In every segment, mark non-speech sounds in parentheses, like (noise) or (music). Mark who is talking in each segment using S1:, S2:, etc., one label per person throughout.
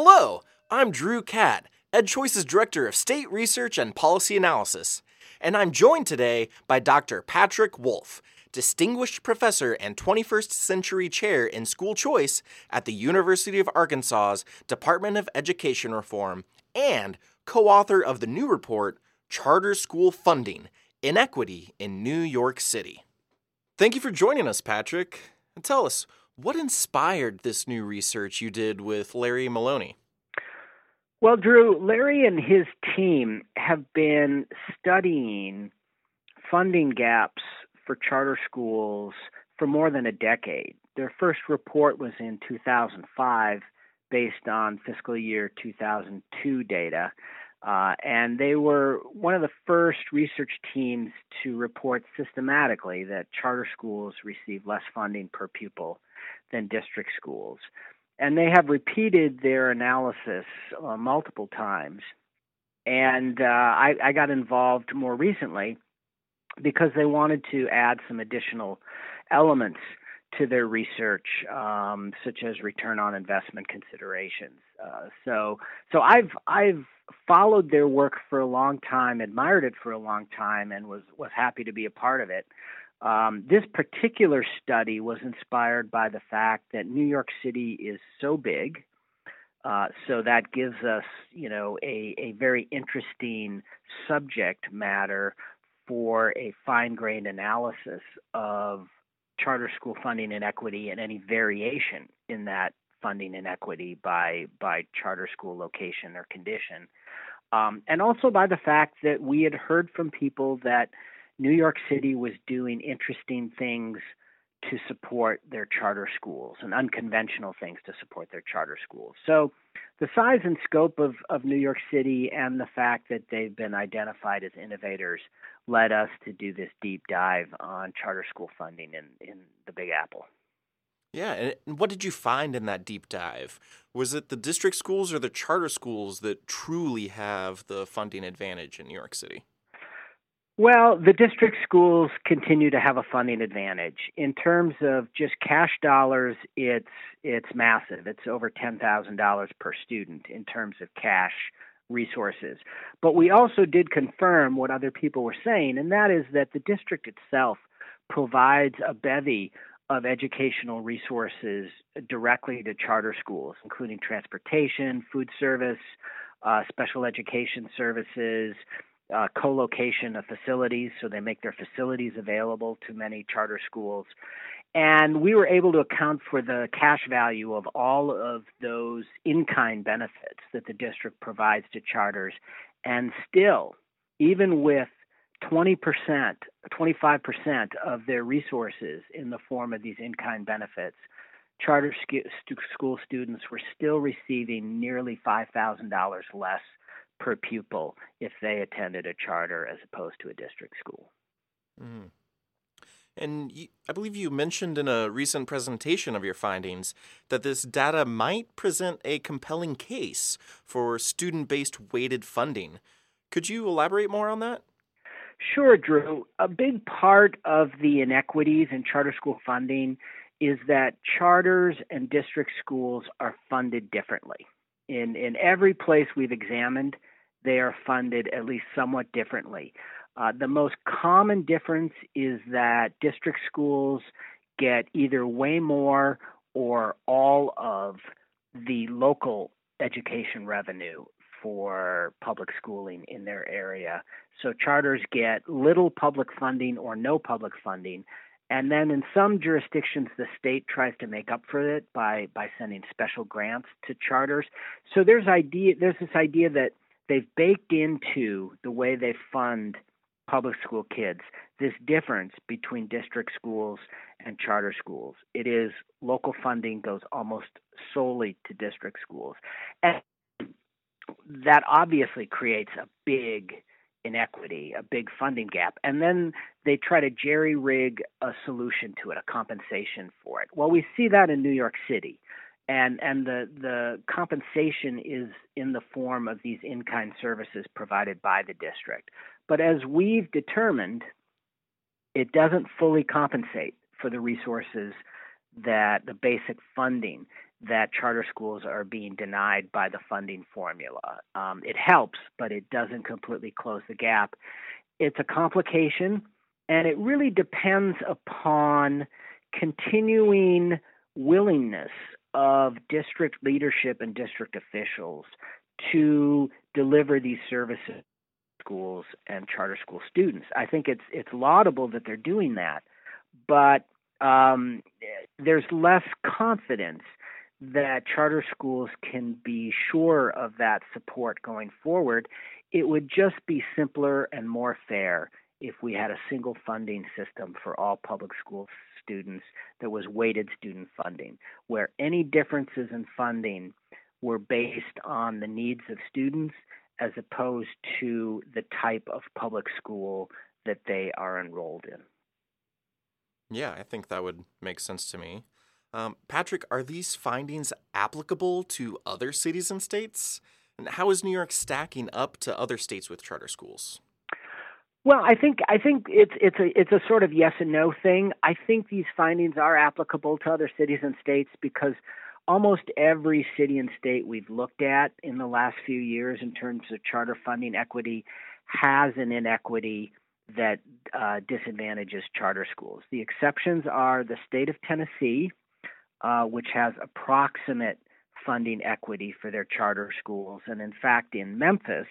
S1: Hello, I'm Drew Catt, EdChoice's Director of State Research and Policy Analysis, and I'm joined today by Dr. Patrick Wolf, Distinguished Professor and 21st Century Chair in School Choice at the University of Arkansas's Department of Education Reform and co author of the new report, Charter School Funding Inequity in New York City. Thank you for joining us, Patrick. And tell us, what inspired this new research you did with Larry Maloney?
S2: Well, Drew, Larry and his team have been studying funding gaps for charter schools for more than a decade. Their first report was in 2005 based on fiscal year 2002 data. Uh, and they were one of the first research teams to report systematically that charter schools receive less funding per pupil than district schools. And they have repeated their analysis uh, multiple times. And uh, I, I got involved more recently because they wanted to add some additional elements to their research, um, such as return on investment considerations. Uh, so, so I've I've followed their work for a long time, admired it for a long time, and was was happy to be a part of it. Um, this particular study was inspired by the fact that New York City is so big, uh, so that gives us, you know, a, a very interesting subject matter for a fine-grained analysis of charter school funding inequity and any variation in that funding inequity by by charter school location or condition, um, and also by the fact that we had heard from people that New York City was doing interesting things to support their charter schools and unconventional things to support their charter schools. So, the size and scope of, of New York City and the fact that they've been identified as innovators led us to do this deep dive on charter school funding in, in the Big Apple.
S1: Yeah, and what did you find in that deep dive? Was it the district schools or the charter schools that truly have the funding advantage in New York City?
S2: Well, the district schools continue to have a funding advantage. In terms of just cash dollars, it's it's massive. It's over $10,000 per student in terms of cash resources. But we also did confirm what other people were saying, and that is that the district itself provides a bevy of educational resources directly to charter schools, including transportation, food service, uh, special education services, uh, co-location of facilities, so they make their facilities available to many charter schools. And we were able to account for the cash value of all of those in kind benefits that the district provides to charters. And still, even with 20%, 25% of their resources in the form of these in kind benefits, charter school students were still receiving nearly $5,000 less per pupil if they attended a charter as opposed to a district school.
S1: Mm. And you, I believe you mentioned in a recent presentation of your findings that this data might present a compelling case for student based weighted funding. Could you elaborate more on that?
S2: Sure, Drew. A big part of the inequities in charter school funding is that charters and district schools are funded differently. In, in every place we've examined, they are funded at least somewhat differently. Uh, the most common difference is that district schools get either way more or all of the local education revenue for public schooling in their area. So charters get little public funding or no public funding. And then in some jurisdictions, the state tries to make up for it by, by sending special grants to charters. So there's idea there's this idea that they've baked into the way they fund public school kids this difference between district schools and charter schools. It is local funding goes almost solely to district schools. And that obviously creates a big inequity, a big funding gap. And then they try to jerry rig a solution to it, a compensation for it. Well, we see that in New York City and and the the compensation is in the form of these in-kind services provided by the district. But as we've determined, it doesn't fully compensate for the resources that the basic funding that charter schools are being denied by the funding formula. Um, it helps, but it doesn't completely close the gap. It's a complication, and it really depends upon continuing willingness of district leadership and district officials to deliver these services schools and charter school students. I think it's it's laudable that they're doing that, but um, there's less confidence that charter schools can be sure of that support going forward. It would just be simpler and more fair if we had a single funding system for all public school students that was weighted student funding, where any differences in funding were based on the needs of students as opposed to the type of public school that they are enrolled in.
S1: Yeah, I think that would make sense to me. Um, Patrick, are these findings applicable to other cities and states? And how is New York stacking up to other states with charter schools?
S2: Well, I think I think it's it's a it's a sort of yes and no thing. I think these findings are applicable to other cities and states because almost every city and state we've looked at in the last few years in terms of charter funding equity has an inequity that uh, disadvantages charter schools. The exceptions are the state of Tennessee, uh, which has approximate funding equity for their charter schools. And in fact, in Memphis,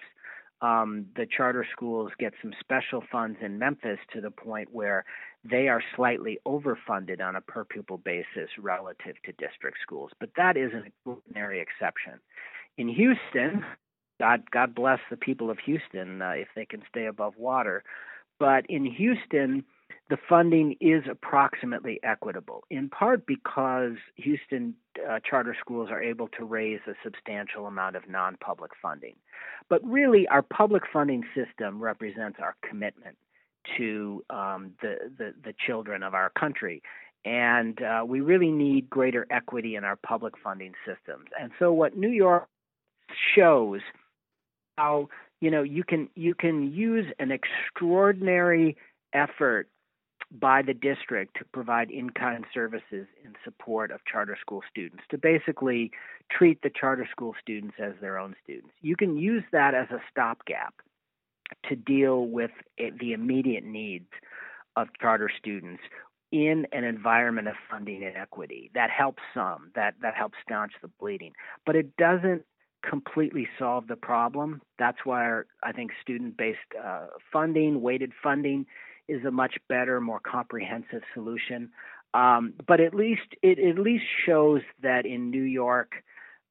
S2: um, the charter schools get some special funds in Memphis to the point where they are slightly overfunded on a per pupil basis relative to district schools. But that is an extraordinary exception. In Houston, God, God bless the people of Houston uh, if they can stay above water. But in Houston, the funding is approximately equitable, in part because Houston uh, charter schools are able to raise a substantial amount of non public funding. But really, our public funding system represents our commitment to um, the, the, the, children of our country. And uh, we really need greater equity in our public funding systems. And so, what New York shows how you know you can you can use an extraordinary effort by the district to provide in kind services in support of charter school students, to basically treat the charter school students as their own students. You can use that as a stopgap to deal with the immediate needs of charter students in an environment of funding inequity. That helps some, that, that helps staunch the bleeding, but it doesn't completely solve the problem. That's why our, I think student based uh, funding, weighted funding, is a much better, more comprehensive solution. Um, but at least it at least shows that in New York,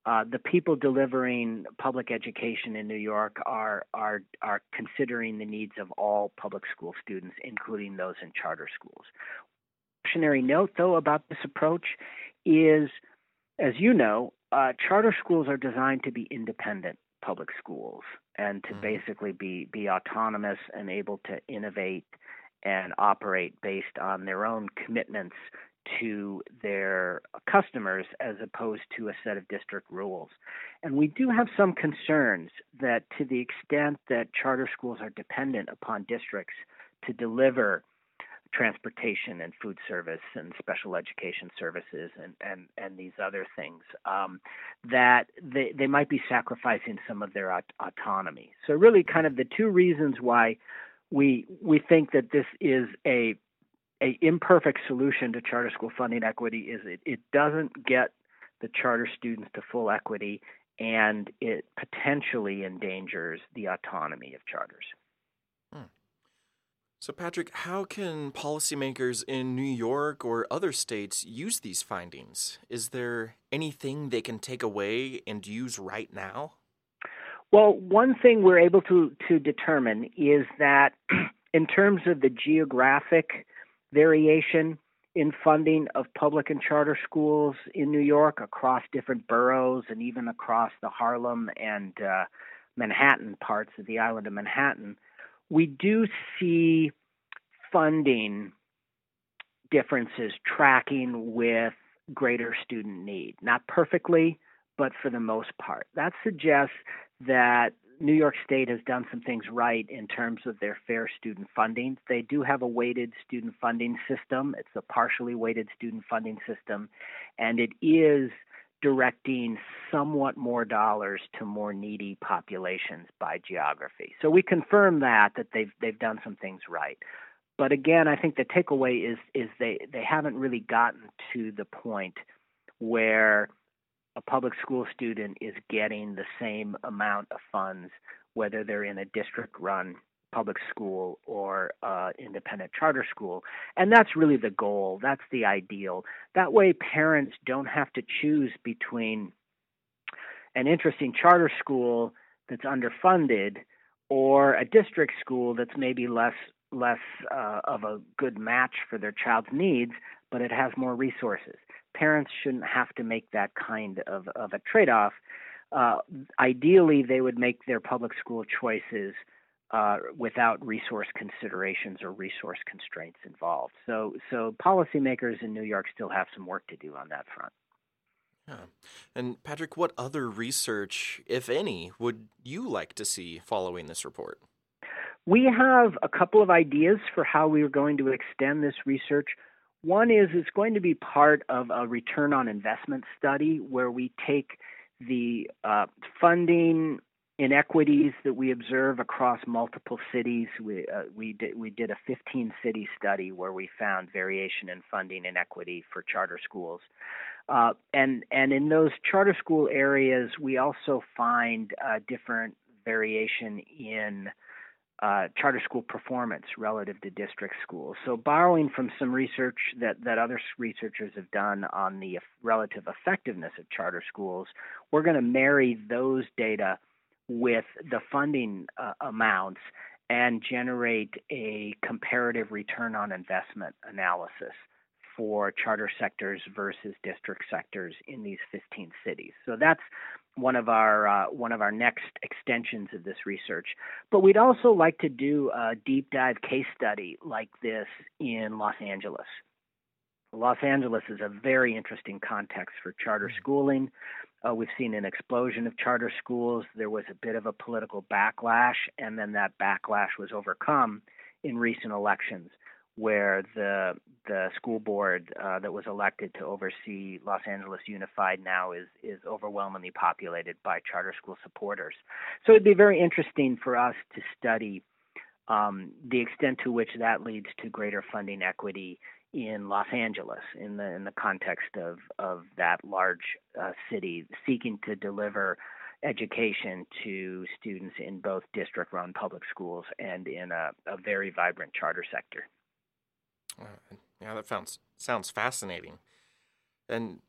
S2: uh, the people delivering public education in New York are are are considering the needs of all public school students, including those in charter schools. Cautionary note, though, about this approach is, as you know, uh, charter schools are designed to be independent public schools and to mm-hmm. basically be be autonomous and able to innovate and operate based on their own commitments to their customers as opposed to a set of district rules. And we do have some concerns that to the extent that charter schools are dependent upon districts to deliver transportation and food service and special education services and, and, and these other things, um, that they, they might be sacrificing some of their aut- autonomy. So, really, kind of the two reasons why we we think that this is a a imperfect solution to charter school funding equity is it, it doesn't get the charter students to full equity and it potentially endangers the autonomy of charters. Hmm.
S1: So, Patrick, how can policymakers in New York or other states use these findings? Is there anything they can take away and use right now?
S2: Well, one thing we're able to, to determine is that (clears throat) in terms of the geographic variation in funding of public and charter schools in New York across different boroughs and even across the Harlem and uh, Manhattan parts of the island of Manhattan, we do see funding differences tracking with greater student need. Not perfectly, but for the most part. That suggests that New York State has done some things right in terms of their fair student funding. They do have a weighted student funding system. It's a partially weighted student funding system, and it is directing somewhat more dollars to more needy populations by geography. So we confirm that that they've they've done some things right. But again, I think the takeaway is is they they haven't really gotten to the point where a public school student is getting the same amount of funds whether they're in a district run public school or uh, independent charter school. And that's really the goal. That's the ideal. That way, parents don't have to choose between an interesting charter school that's underfunded or a district school that's maybe less less uh, of a good match for their child's needs, but it has more resources. Parents shouldn't have to make that kind of, of a trade off. Uh, ideally, they would make their public school choices uh, without resource considerations or resource constraints involved. So, so policymakers in New York still have some work to do on that front.
S1: Yeah. And Patrick, what other research, if any, would you like to see following this report?
S2: We have a couple of ideas for how we are going to extend this research. One is it's going to be part of a return on investment study where we take the uh, funding inequities that we observe across multiple cities. We uh, we did we did a 15 city study where we found variation in funding inequity for charter schools, uh, and and in those charter school areas, we also find uh, different variation in. Uh, charter school performance relative to district schools. So, borrowing from some research that, that other researchers have done on the relative effectiveness of charter schools, we're going to marry those data with the funding uh, amounts and generate a comparative return on investment analysis for charter sectors versus district sectors in these 15 cities. So that's one of our uh, one of our next extensions of this research. But we'd also like to do a deep dive case study like this in Los Angeles. Los Angeles is a very interesting context for charter mm-hmm. schooling. Uh, we've seen an explosion of charter schools. There was a bit of a political backlash, and then that backlash was overcome in recent elections, where the the school board uh, that was elected to oversee Los Angeles Unified now is is overwhelmingly populated by charter school supporters. So it'd be very interesting for us to study um, the extent to which that leads to greater funding equity in Los Angeles in the in the context of of that large uh, city seeking to deliver education to students in both district run public schools and in a, a very vibrant charter sector.
S1: Uh, yeah, that sounds sounds fascinating. And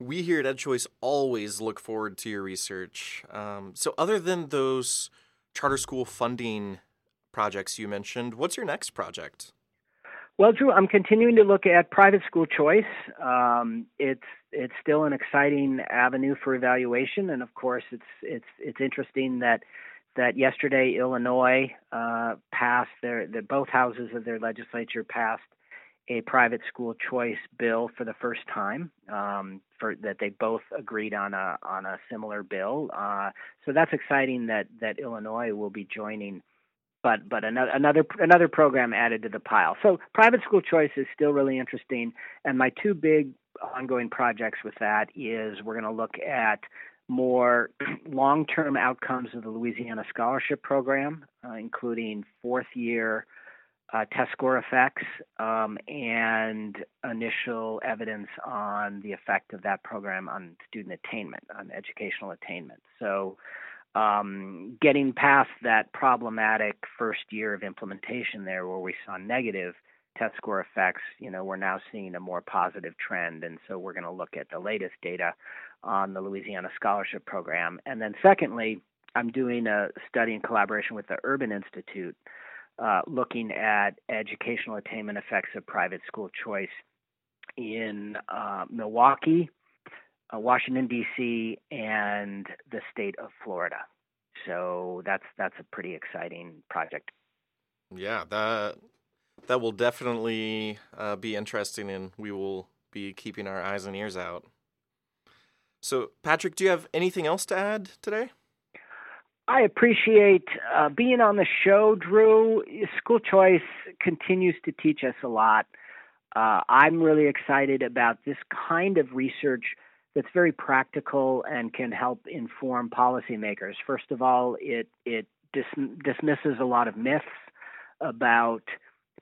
S1: we here at EdChoice always look forward to your research. Um, so, other than those charter school funding projects you mentioned, what's your next project?
S2: Well, Drew, I'm continuing to look at private school choice. Um, it's it's still an exciting avenue for evaluation, and of course, it's it's it's interesting that that yesterday Illinois uh, passed their that both houses of their legislature passed a private school choice bill for the first time. Um, for that, they both agreed on a on a similar bill. Uh, so that's exciting that that Illinois will be joining but but another another another program added to the pile. So private school choice is still really interesting, and my two big ongoing projects with that is we're going to look at more (clears throat) long-term outcomes of the Louisiana Scholarship Program, uh, including fourth-year uh, test score effects um, and initial evidence on the effect of that program on student attainment, on educational attainment. So um, getting past that problematic first year of implementation there where we saw negative test score effects, you know, we're now seeing a more positive trend. And so we're going to look at the latest data on the Louisiana Scholarship Program. And then, secondly, I'm doing a study in collaboration with the Urban Institute uh, looking at educational attainment effects of private school choice in uh, Milwaukee, uh, Washington D.C. and the state of Florida. So that's that's a pretty exciting project.
S1: Yeah, that that will definitely uh, be interesting, and we will be keeping our eyes and ears out. So, Patrick, do you have anything else to add today?
S2: I appreciate uh, being on the show, Drew. School choice continues to teach us a lot. Uh, I'm really excited about this kind of research that's very practical and can help inform policymakers. First of all, it it dis- dismisses a lot of myths about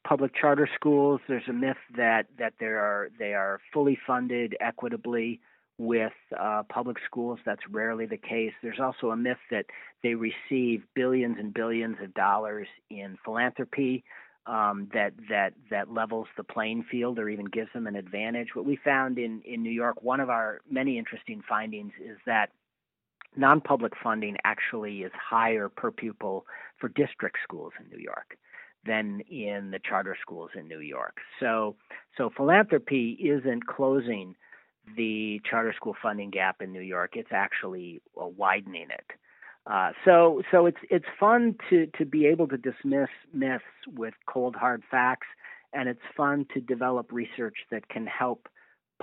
S2: public charter schools. There's a myth that that there are they are fully funded equitably with uh, public schools. That's rarely the case. There's also a myth that they receive billions and billions of dollars in philanthropy um, that that that levels the playing field or even gives them an advantage. What we found in in New York, one of our many interesting findings is that non-public funding actually is higher per pupil for district schools in New York than in the charter schools in New York. So so philanthropy isn't closing the charter school funding gap in New York. It's actually uh, widening it. Uh, so so it's it's fun to to be able to dismiss myths with cold hard facts, and it's fun to develop research that can help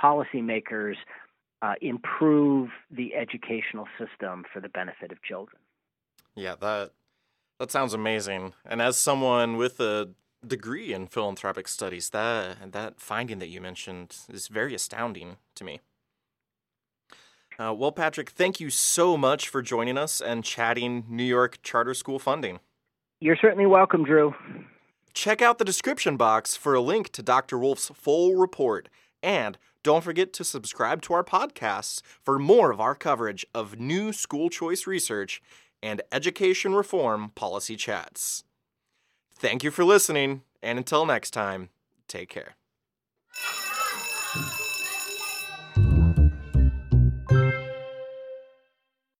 S2: policymakers uh, improve the educational system for the benefit of children.
S1: Yeah, that that sounds amazing. And as someone with a degree in philanthropic studies, that that finding that you mentioned is very astounding to me. Uh, well, Patrick, thank you so much for joining us and chatting New York charter school funding.
S2: You're certainly welcome, Drew.
S1: Check out the description box for a link to Dr. Wolf's full report. And don't forget to subscribe to our podcasts for more of our coverage of new school choice research and education reform policy chats. Thank you for listening, and until next time, take care.